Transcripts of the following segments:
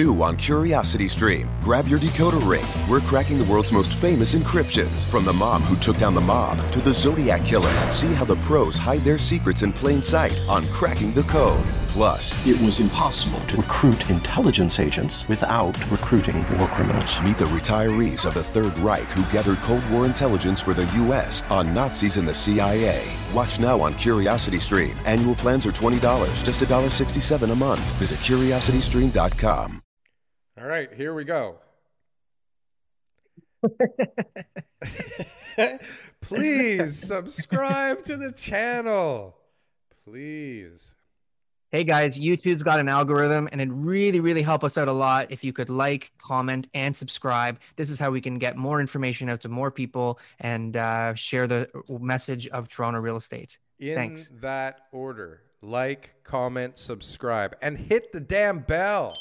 New on Curiosity Stream. Grab your decoder ring. We're cracking the world's most famous encryptions. From the mom who took down the mob to the Zodiac Killer. See how the pros hide their secrets in plain sight on Cracking the Code. Plus, it was impossible to recruit intelligence agents without recruiting war criminals. Meet the retirees of the Third Reich who gathered Cold War intelligence for the U.S. on Nazis and the CIA. Watch now on Curiosity Stream. Annual plans are $20, just $1.67 a month. Visit curiositystream.com. All right, here we go. Please subscribe to the channel. Please. Hey guys, YouTube's got an algorithm and it really, really help us out a lot if you could like, comment, and subscribe. This is how we can get more information out to more people and uh, share the message of Toronto real estate. In Thanks. that order, like, comment, subscribe, and hit the damn bell.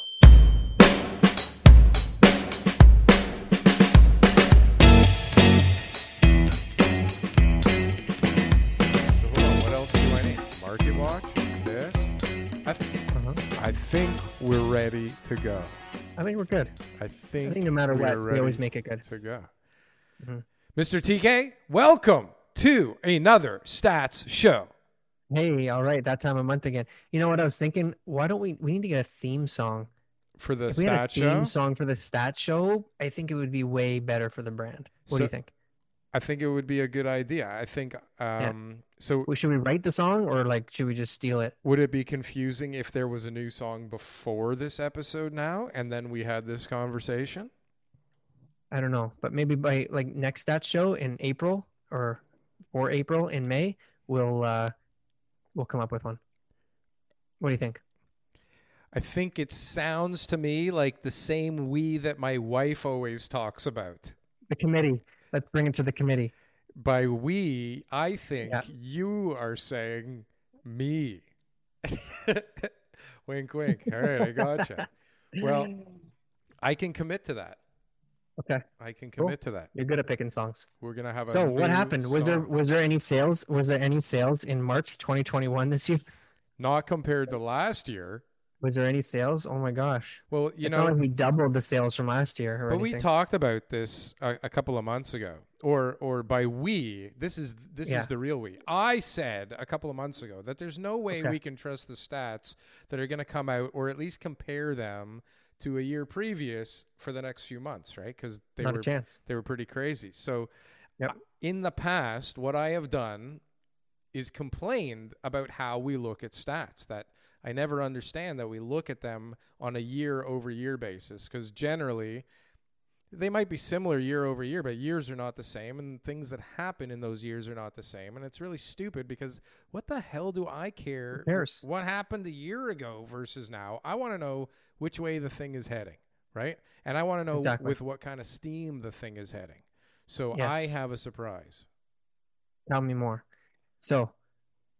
I think we're ready to go. I think we're good. I think, I think no matter what, we always make it good. to go. Mhm. Mr. TK, welcome to another stats show. Hey, all right, that time of month again. You know what I was thinking? Why don't we we need to get a theme song? For the If we had a theme show, song for the stat show, I think it would be way better for the brand. What do you think? I think it would be a good idea. I think. Um, So, Well, Should we write the song or like should we just steal it? would it be confusing if there was a new song before this episode now, and then we had this conversation? I don't know, but maybe by like next that show in April or or April in May, we'll uh we'll come up with one. What do you think? I think it sounds to me like the same we that my wife always talks about. The committee. Let's bring it to the committee. By we, I think Yeah. you are saying me. wink, wink. All right, I gotcha. Well, I can commit to that. Okay, I can Cool. commit to that. you're good at picking songs. We're gonna have a. So what happened? Was there was there any sales? Was there any sales in March 2021 this year? not compared to last year? Was there any sales? Oh my gosh! Well, you it's know, not like we doubled the sales from last year. Or but we talked about this a, a couple of months ago, or or by we. This is this Yeah. is the real we. I said a couple of months ago that there's no way Okay. we can trust the stats that are going to come out, or at least compare them to a year previous for the next few months, right? Because they not were they were pretty crazy. So, Yep. in the past, what I have done is complained about how we look at stats. That I never understand that we look at them on a year over year basis because generally they might be similar year over year, but years are not the same, and things that happen in those years are not the same. And it's really stupid because what the hell do I care what happened a year ago versus now? I want to know which way the thing is heading, right? And I want to know Exactly. with what kind of steam the thing is heading. So I have a surprise. Tell me more. So,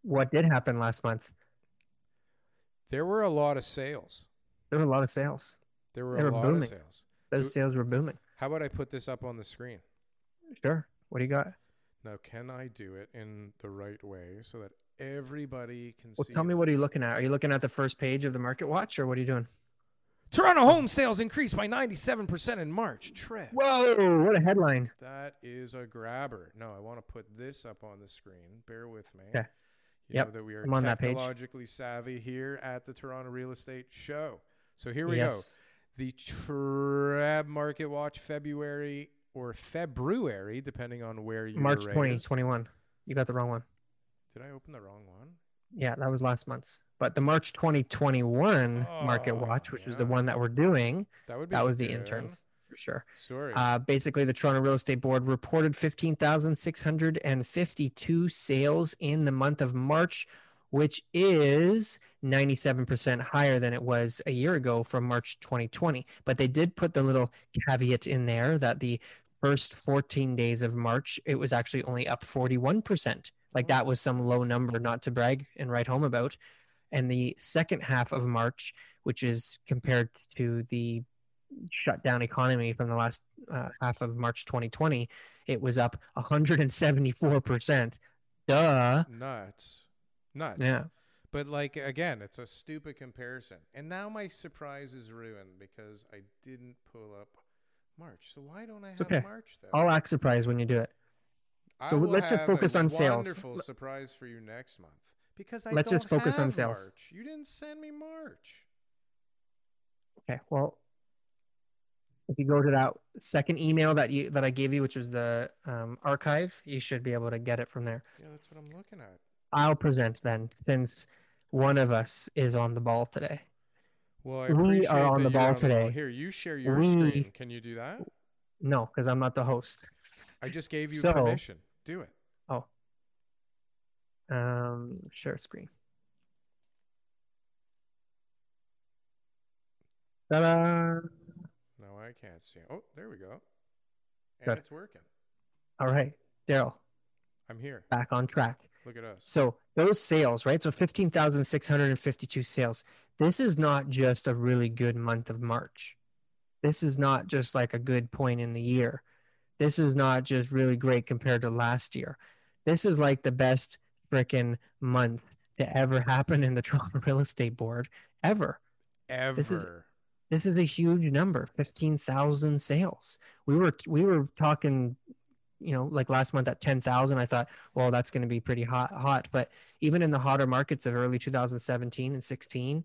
what did happen last month? There were a lot of sales. There were a lot of sales. There were They a were lot booming. of sales. Those Do- sales were booming. How about I put this up on the screen? Sure. What do you got? Now, can I do it in the right way so that everybody can Well, see? Well, tell me what are you looking at? Are you looking at the first page of the Market Watch, or what are you doing? Toronto home sales increased by 97% in March. Trev. Whoa! What a headline! That is a grabber. No, I want to put this up on the screen. Bear with me. Okay. You Yep, know that we are I'm on that page. technologically savvy here at the Toronto Real Estate Show. So here we yes. go. The TRREB Market Watch February or February, depending on where you March rate 2021. You got the wrong one. Did I open the wrong one? Yeah, that was last month's. But the March 2021 Market Oh, Watch, which was the one that we're doing, That would be that was the interns for sure. Sorry. Uh, basically, the Toronto Real Estate Board reported 15,652 sales in the month of March, which is 97% higher than it was a year ago from March 2020. But they did put the little caveat in there that the first 14 days of March, it was actually only up 41%. Like that was some low number not to brag and write home about. And the second half of March, which is compared to the shut down economy from the last uh, half of March 2020, it was up 174%. Duh. Nuts. Nuts. Yeah. But like again, it's a stupid comparison. And now my surprise is ruined because I didn't pull up March. So why don't I have okay. March then? I'll act surprised when you do it. I so let's just focus on sales. Wonderful surprise for you next month because I Let's don't just focus on have sales. March. You didn't send me March. Okay. Well, if you go to that second email that you that I gave you, which was the um, archive, you should be able to get it from there. Yeah, that's what I'm looking at. I'll present then, since one of us is on the ball today. Well, I We are on the ball today. Here, you share your We- screen. Can you do that? No, because I'm not the host. I just gave you So- permission. Do it. Oh. Um, share screen. Ta-da! I can't see. Oh, there we go. And Good. it's working. All right, Daryl, I'm here. back on track. Look at us. So those sales, right? So 15,652 sales. This is not just a really good month of March. This is not just like a good point in the year. This is not just really great compared to last year. This is like the best freaking month to ever happen in the Toronto Real Estate Board ever. Ever. this is- This is a huge number, 15,000 sales. We were we were talking you know, like last month at 10,000, I thought, well, that's going to be pretty hot, hot. But even in the hotter markets of early 2017 and 16,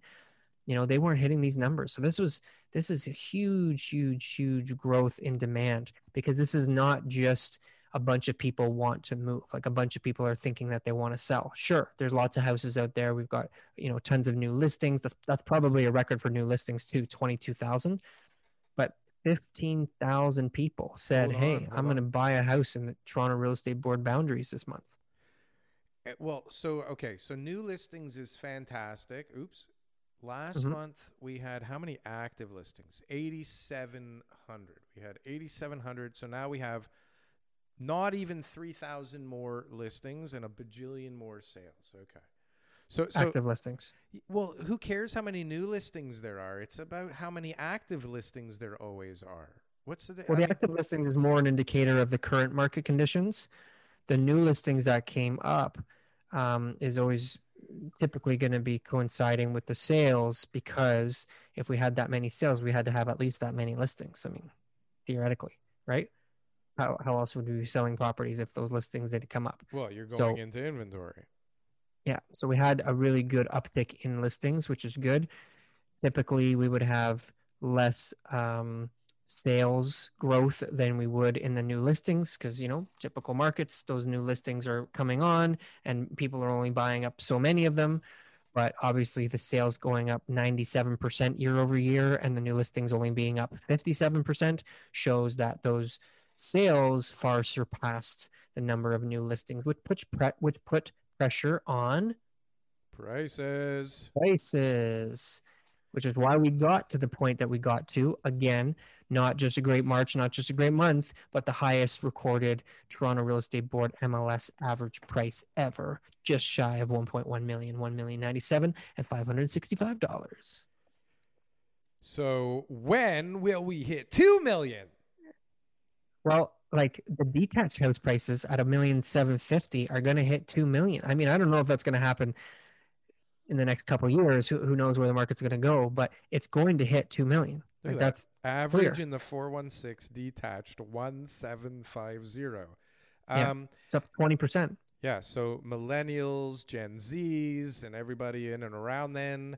you know, they weren't hitting these numbers. So this was, this is a huge, huge, huge growth in demand because this is not just a bunch of people want to move. Like a bunch of people are thinking that they want to sell. Sure, there's lots of houses out there. We've got, you know, tons of new listings. That's, that's probably a record for new listings too, 22,000. But 15,000 people said, Hold hey, I'm going to buy a house in the Toronto Real Estate Board boundaries this month. Eh, Well, so okay, so new listings is fantastic. Oops. Last Mhm. month we had how many active listings? 8700. We had 8700. So now we have not even 3000 more listings and a bajillion more sales. Okay. So so Active listings. well, who cares how many new listings there are? It's about how many active listings there always are. What's the Well, I the mean- active listings is more an indicator of the current market conditions. The new listings that came up um, is always typically going to be coinciding with the sales because if we had that many sales, we had to have at least that many listings. I mean, theoretically, right? How, how else would we be selling properties if those listings didn't come up? well, you're so- going into inventory. Yeah. So we had a really good uptick in listings, which is good. Typically, we would have less um, sales growth than we would in the new listings because, you know, typical markets, those new listings are coming on and people are only buying up so many of them. But obviously, the sales going up 97% year over year and the new listings only being up 57% shows that those sales far surpassed the number of new listings, which put, pre- which put pressure on Prices. prices, which is why we got to the point that we got to. Again, not just a great March, not just a great month, but the highest recorded Toronto Real Estate Board MLS average price ever, just shy of 1.1 million, 1 million 97 and 565 dollars. So when will we hit 2 million? Well, like the detached house prices at a million seven fifty are going to hit two million. I mean, I don't know if that's going to happen in the next couple of years. Who, who knows where the market's going to go? But it's going to hit two million. Like that. that's Average Clear. in the 416 detached 1750. Yeah. Um it's up twenty percent. yeah, so millennials, Gen Zs and everybody in and around then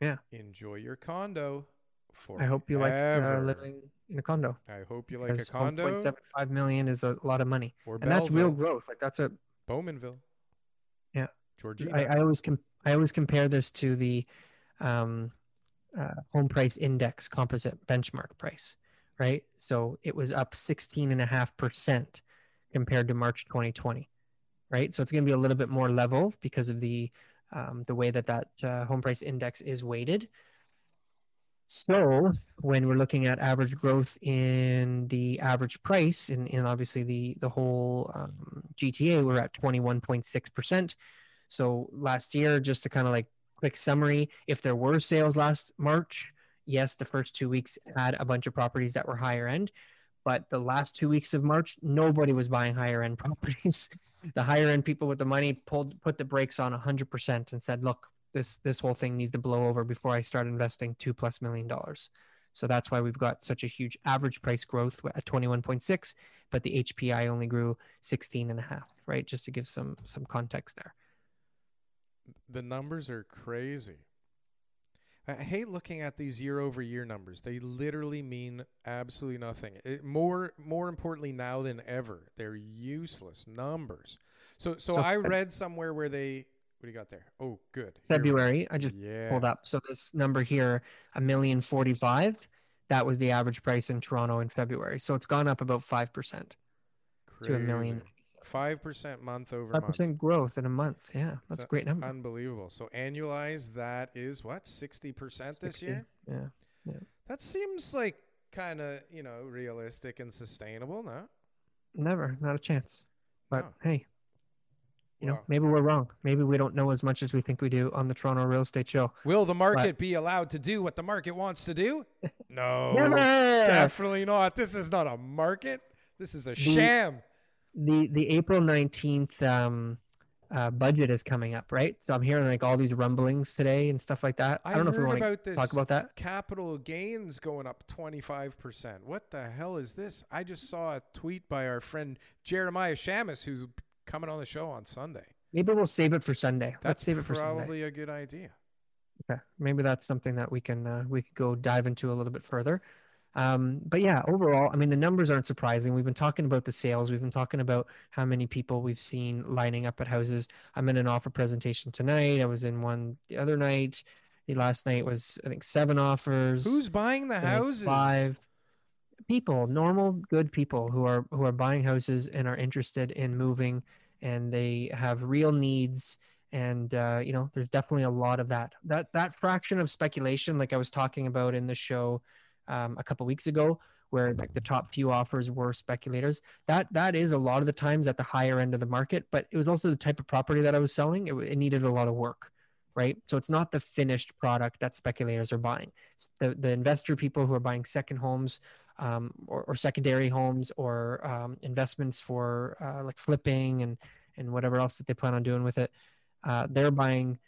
Yeah. enjoy your condo for I hope you like uh, living in a condo. I hope you like a condo 1.75 million is a lot of money, or and that's real growth. Like that's a Bowmanville. Yeah. Georgia. I, I always com- I always compare this to the um, uh, home price index composite benchmark price, right? So it was up 16.5% compared to March 2020, right? So it's going to be a little bit more level because of the um, the way that that uh, home price index is weighted. So when we're looking at average growth in the average price, in, in obviously the the whole um, GTA, we're at 21.6 percent. So last year, just to kind of like quick summary, if there were sales last March, yes, the first two weeks had a bunch of properties that were higher end, But the last two weeks of March, nobody was buying higher end properties. the higher end people with the money pulled put the brakes on 100% and said, "Look, this this whole thing needs to blow over before I start investing two plus million dollars." So that's why we've got such a huge average price growth at 21.6, but the HPI only grew 16 and a half, right? Just to give some some context there. The numbers are crazy. I hate looking at these year over year numbers. They literally mean absolutely nothing. It, more more importantly now than ever, they're useless numbers. So so, So, I read somewhere where they what do you got there? Oh, good. Here February, I just Yeah. pulled up. So this number here, a million forty-five, that was the average price in Toronto in February. So it's gone up about five percent to a million. Five percent month over Five percent growth in a month. Yeah, that's a great number. Unbelievable. So annualized, that is what sixty percent this 60. year. Yeah, That seems like kind of you know realistic and sustainable, no? never, not a chance. But No. hey, you know, Wow. maybe we're wrong. Maybe we don't know as much as we think we do on the Toronto Real Estate Show. Will the market be allowed to do what the market wants to do? No, definitely not. This is not a market. This is a sham. the the April nineteenth um, uh, budget is coming up, right? So I'm hearing like all these rumblings today and stuff like that. I, don't know if we want to about this talk about that. Capital gains going up 25%. What the hell is this? I just saw a tweet by our friend Jeremiah Shamus, who's coming on the show on Sunday. Maybe we'll save it for Sunday. That's Let's save it for Sunday. probably a good idea. Okay, maybe that's something that we can uh, we could go dive into a little bit further. Um, but yeah, overall, I mean, the numbers aren't surprising. We've been talking about the sales. We've been talking about how many people we've seen lining up at houses. I'm in an offer presentation tonight. I was in one the other night. The last night was I think seven offers. Who's buying the the houses? Five people, normal, good people who are who are buying houses and are interested in moving, and they have real needs. And uh, you know, there's definitely a lot of that. That that fraction of speculation, like I was talking about in the show um, a couple weeks ago, where like the top few offers were speculators. That that is a lot of the times at the higher end of the market, but it was also the type of property that I was selling. It, it needed a lot of work, right? So it's not the finished product that speculators are buying. The the investor people who are buying second homes. Um, or, or secondary homes or um, investments for uh, like flipping and and whatever else that they plan on doing with it. Uh, they're buying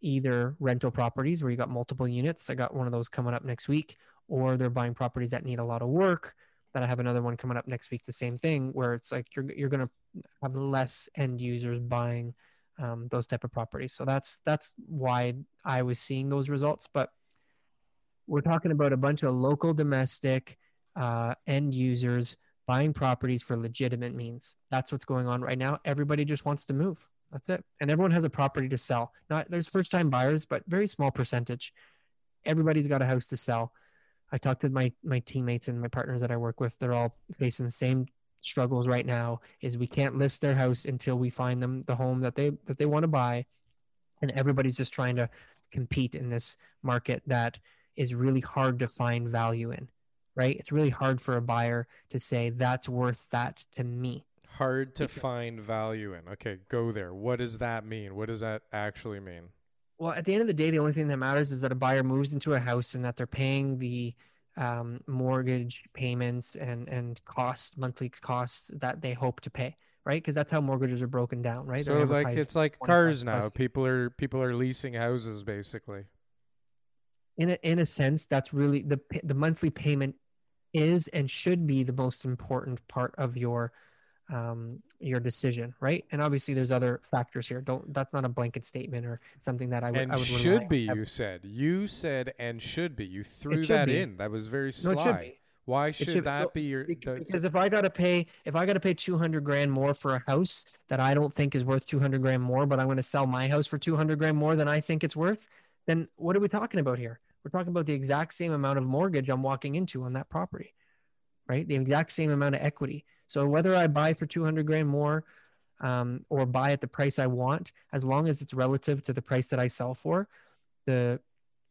either rental properties where you got multiple units. I got one of those coming up next week, or they're buying properties that need a lot of work. That I have another one coming up next week. The same thing, where it's like you're you're gonna have less end users buying um, those type of properties. So that's that's why I was seeing those results. But we're talking about a bunch of local domestic uh, end users buying properties for legitimate means. That's what's going on right now. Everybody just wants to move. That's it. And everyone has a property to sell. Not there's first time buyers, but very small percentage. Everybody's got a house to sell. I talked to my my teammates and my partners that I work with. They're all facing the same struggles right now. Is we can't list their house until we find them the home that they that they want to buy, and everybody's just trying to compete in this market that is really hard to find value in. Right? It's really hard for a buyer to say that's worth that to me. Hard to find value in. Okay, go there. What does that mean? What does that actually mean? Well, at the end of the day, the only thing that matters is that a buyer moves into a house and that they're paying the um, mortgage payments and and costs, monthly costs that they hope to pay, right? Because that's how mortgages are broken down, right? So like it's like cars now. People are people are leasing houses basically. in a, in a sense, that's really the the monthly payment is and should be the most important part of your um your decision, right? And obviously, there's other factors here. Don't that's not a blanket statement or something that I would and I would should be, you said. You said and should be. You threw that be. in. That was very No, sly. it should be. Why should, should- that well, be your the- because if I gotta pay if I gotta pay two hundred grand more for a house that I don't think is worth two hundred grand more, but I'm gonna sell my house for two hundred grand more than I think it's worth, then what are we talking about here? We're talking about the exact same amount of mortgage I'm walking into on that property, right? The exact same amount of equity. So whether I buy for two hundred grand more, um, or buy at the price I want, as long as it's relative to the price that I sell for, the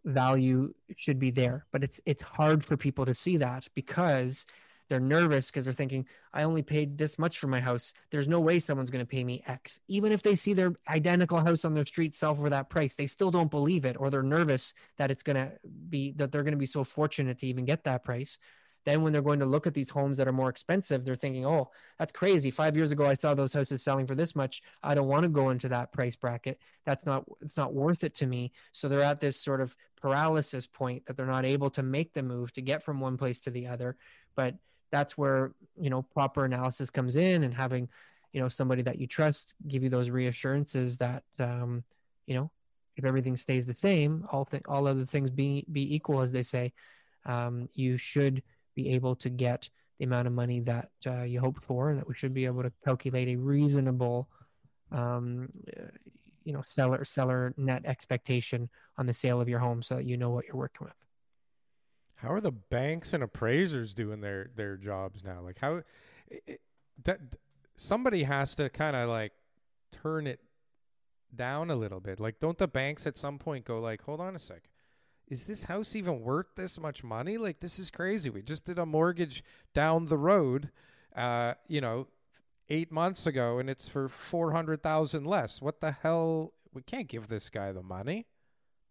value should be there. But it's it's hard for people to see that because they're nervous because they're thinking, I only paid this much for my house. There's no way someone's going to pay me X. Even if they see their identical house on their street sell for that price, they still don't believe it, or they're nervous that it's going to be that they're going to be so fortunate to even get that price then when they're going to look at these homes that are more expensive, they're thinking, oh, that's crazy. Five years ago, I saw those houses selling for this much. I don't want to go into that price bracket. That's not, it's not worth it to me. So they're at this sort of paralysis point that they're not able to make the move to get from one place to the other. But that's where, you know, proper analysis comes in and having, you know, somebody that you trust give you those reassurances that, um, you know, if everything stays the same, all th- all other things be be equal, as they say, um, you should be able to get the amount of money that uh, you hoped for, and that we should be able to calculate a reasonable, um, you know, seller seller net expectation on the sale of your home, so that you know what you're working with. How are the banks and appraisers doing their their jobs now? Like how it, that somebody has to kind of like turn it down a little bit. Like don't the banks at some point go like, "Hold on a sec. Is this house even worth this much money? Like this is crazy. We just did a mortgage down the road uh, you know, 8 months ago and it's for 400,000 less. What the hell? We can't give this guy the money."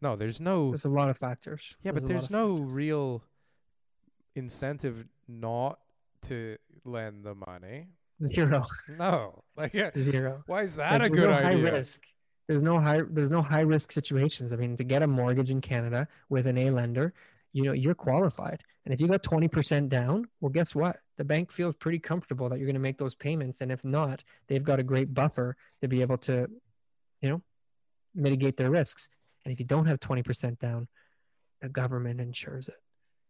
No, there's no There's a lot of factors. Yeah, but there's no factors. real incentive not to lend the money. zero No, like yeah, zero. why is that Like, a good no idea? High risk. There's no high. There's no high risk situations. I mean, to get a mortgage in Canada with an A lender, you know, you're qualified. And if you got 20% down, well, guess what? The bank feels pretty comfortable that you're going to make those payments. And if not, they've got a great buffer to be able to, you know, mitigate their risks. And if you don't have 20% down, the government insures it,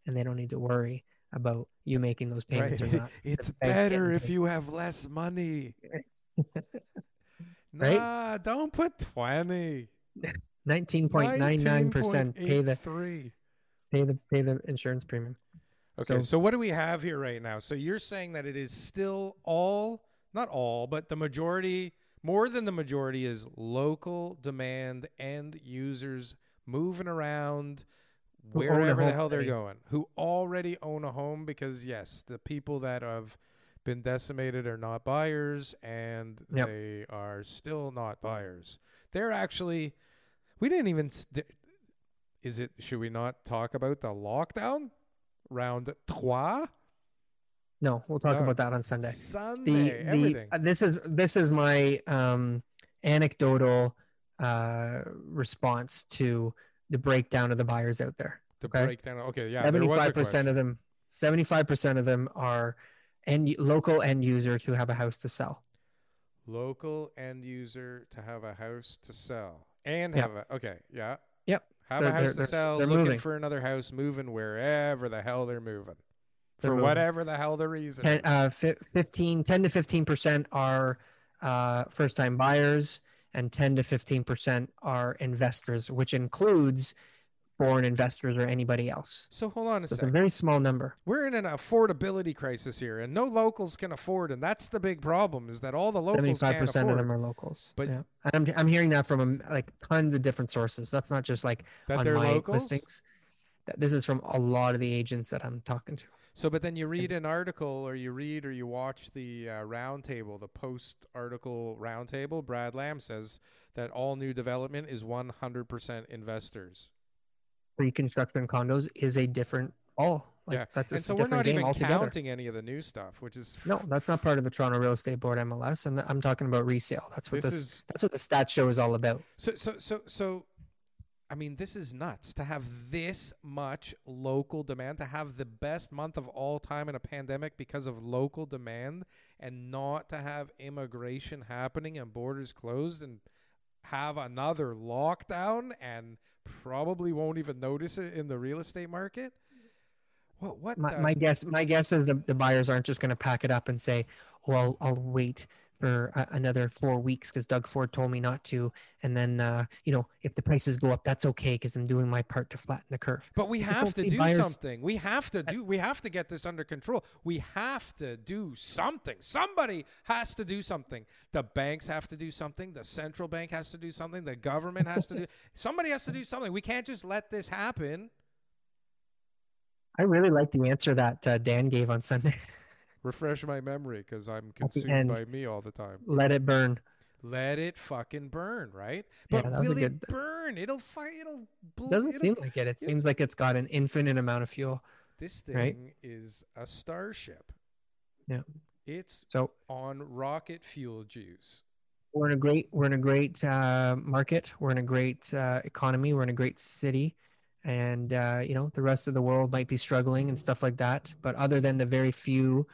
and they don't need to worry about you making those payments Right. or not. It's better if paid. you have less money. Right? Nah, don't put twenty. 19.99% pay the 19.83. pay the pay the insurance premium. Okay, So- so, what do we have here right now? So you're saying that it is still all, not all, but the majority, more than the majority, is local demand and users moving around Who own a wherever the hell they're already. going, who already own a home because yes, the people that have been decimated are not buyers and Yep. they are still not buyers. They're actually, we didn't even. St- is it? Should we not talk about the lockdown? Round trois, No, we'll talk No. about that on Sunday. Sunday, The, the everything. uh, this is this is my um, anecdotal uh, response to the breakdown of the buyers out there. the okay. breakdown. Okay, yeah, there Seventy was a five percent of them, seventy five percent of them are end local end users who have a house to sell. local end user to have a house to sell and Yep. have a okay, yeah, Yep. have They're- a house to sell, they're looking moving. for another house, moving wherever the hell they're moving, for whatever the hell the reason. Is. uh, fi- 15, 10 to 15% are uh, first time buyers, and 10 to 15% are investors, which includes foreign investors or anybody else. so hold on a So it's a very small number. We're in an affordability crisis here, and no locals can afford, and that's the big problem. Is that all the locals Seventy-five percent of them are locals. But- yeah. I'm I'm hearing that from um, like tons of different sources. That's not just like that on my locals. listings. This is from a lot of the agents that I'm talking to. So, but then you read an article, or you read, or you watch the uh, roundtable, the post-article roundtable. Brad Lamb says that all new development is 100% investors. Pre-construction condos is a different all. Like Yeah. that's a and so we're not even altogether. counting any of the new stuff, which is No, that's not part of the Toronto Real Estate Board MLS, and I'm talking about resale. That's what this this. is that's what the stat show is all about. so so so so. I mean, this is nuts to have this much local demand, to have the best month of all time in a pandemic because of local demand, and not to have immigration happening and borders closed and have another lockdown and probably won't even notice it in the real estate market. What? What? My, the- my guess, my guess is the, the buyers aren't just going to pack it up and say, "Well, I'll, I'll wait for a, another four weeks because Doug Ford told me not to." And then, uh, you know, if the prices go up, that's okay because I'm doing my part to flatten the curve. But we have to do buyer's- something. We have to do. We have to get this under control. We have to do something. Somebody has to do something. The banks have to do something. The central bank has to do something. The government has to do. Somebody has to do something. We can't just let this happen. I really like the answer that uh, Dan gave on Sunday. Refresh my memory because I'm consumed by me all the time. Let it burn. Let it fucking burn, right? Yeah, But a will good- it burn? It'll fight. It'll. Doesn't it'll- seem like it. It yeah. seems like it's got an infinite amount of fuel. This thing Right. is a starship. Yeah. It's So on rocket fuel juice. we're in a great we're in a great uh, market. We're in a great uh, economy. We're in a great city, and uh, you know the rest of the world might be struggling and stuff like that. But other than the very few,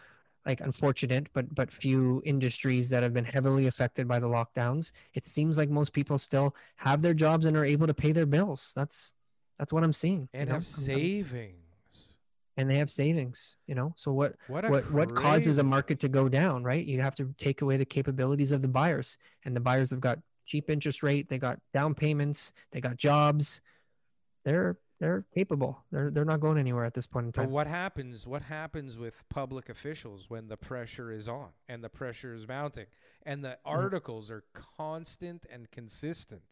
like unfortunate, but but few industries that have been heavily affected by the lockdowns, it seems like most people still have their jobs and are able to pay their bills. That's that's what I'm seeing. you And know? have savings. and they have savings. You know, so what What what what causes a market to go down right you have to take away the capabilities of the buyers and the buyers have got cheap interest rate they got down payments they got jobs they're they're capable they're they're not going anywhere at this point in time. But what happens? What happens with public officials when the pressure is on and the pressure is mounting and the Mm-hmm. articles are constant and consistent?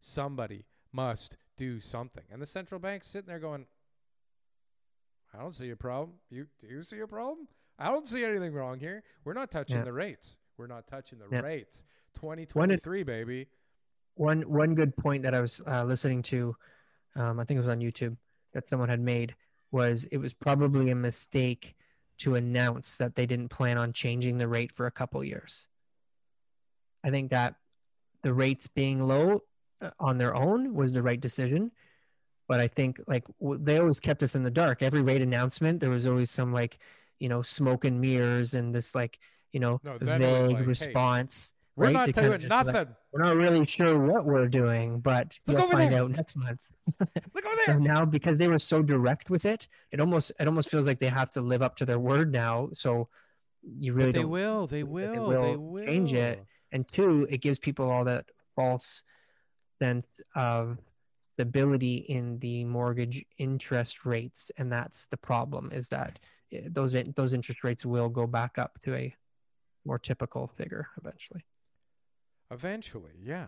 Somebody must do something, and the central bank's sitting there going, "I don't see a problem. You do you see a problem? I don't see anything wrong here. We're not touching Yeah. the rates. We're not touching the Yeah. rates. 2023, baby. one one good point that i was uh, listening to um, i think it was on youtube that someone had made was it was probably a mistake to announce that they didn't plan on changing the rate for a couple years. I think that the rates being low uh, on their own was the right decision but i think like they always kept us in the dark. Every rate announcement there was always some like you know smoke and mirrors and this like you know No, then it was vague like, hey, response We're right, not to kinda doing just let- nothing. we're not really sure what we're doing, but Look you'll over find there. out next month. Look over there. So now, because they were so direct with it, it almost it almost feels like they have to live up to their word now. So you really but they don't. will. They they will. will They will change it. And two, it gives people all that false sense of stability in the mortgage interest rates, and that's the problem. Is that eh, those those interest rates will go back up to a more typical figure eventually. Eventually, yeah.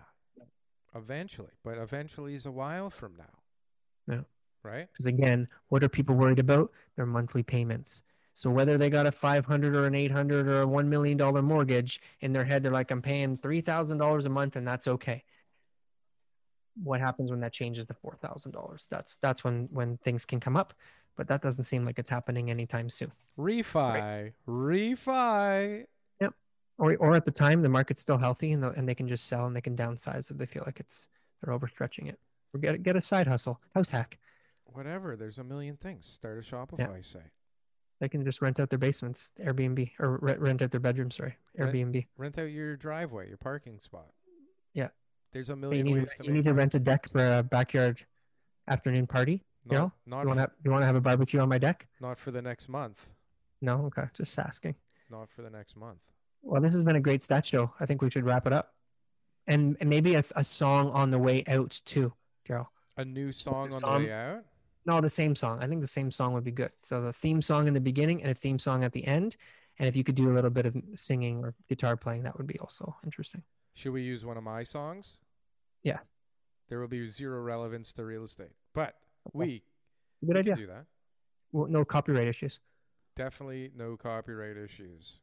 Eventually, but eventually is a while from now. Yeah. Right? Because again, what are people worried about? Their monthly payments. So whether they got a five hundred or an eight hundred or a one million dollar mortgage in their head, they're like, I'm paying three thousand dollars a month, and that's okay. What happens when that changes to four thousand dollars? That's that's when when things can come up, but that doesn't seem like it's happening anytime soon. Refi. Refi. Or or at the time, the market's still healthy, and the, and they can just sell and they can downsize if they feel like it's they're overstretching it. Or get get a side hustle, house hack. Whatever. There's a million things. Start a Shopify site. They can just rent out their basements, Airbnb, or re- rent out their bedrooms. Sorry, Airbnb. Rent out your driveway, your parking spot. Yeah. There's a But you million need, ways to, you need to rent a deck for a backyard afternoon party. Not, you know, not, you want to you want to have a barbecue on my deck? not for the next month. No, okay, just asking. Not for the next month. Well, this has been a great stat show. I think we should wrap it up, and, and maybe a, a song on the way out too, Daryl. A new song on the way out. No, the same song. I think the same song would be good. So the theme song in the beginning and a theme song at the end, and if you could do a little bit of singing or guitar playing, that would be also interesting. Should we use one of my songs? Yeah. There will be zero relevance to real estate, but we, It's a good we idea. can do that. Well, no copyright issues. Definitely no copyright issues.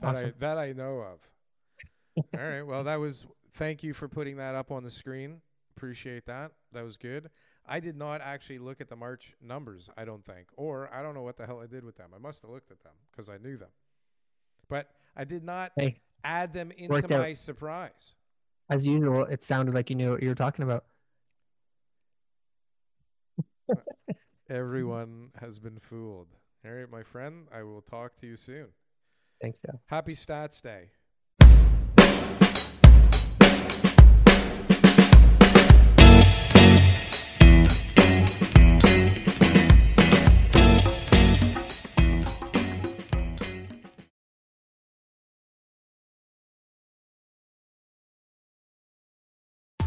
That I that I know of. All right. Well, that was. Thank you for putting that up on the screen. Appreciate that. That was good. I did not actually look at the March numbers. I don't think, or I don't know what the hell I did with them. I must have looked at them because I knew them, but I did not Hey, add them into Worked out. my surprise. as usual, it sounded like you knew what you were talking about. Everyone has been fooled. All right, my friend. I will talk to you soon. Thanks, Dale. Happy Stats Day.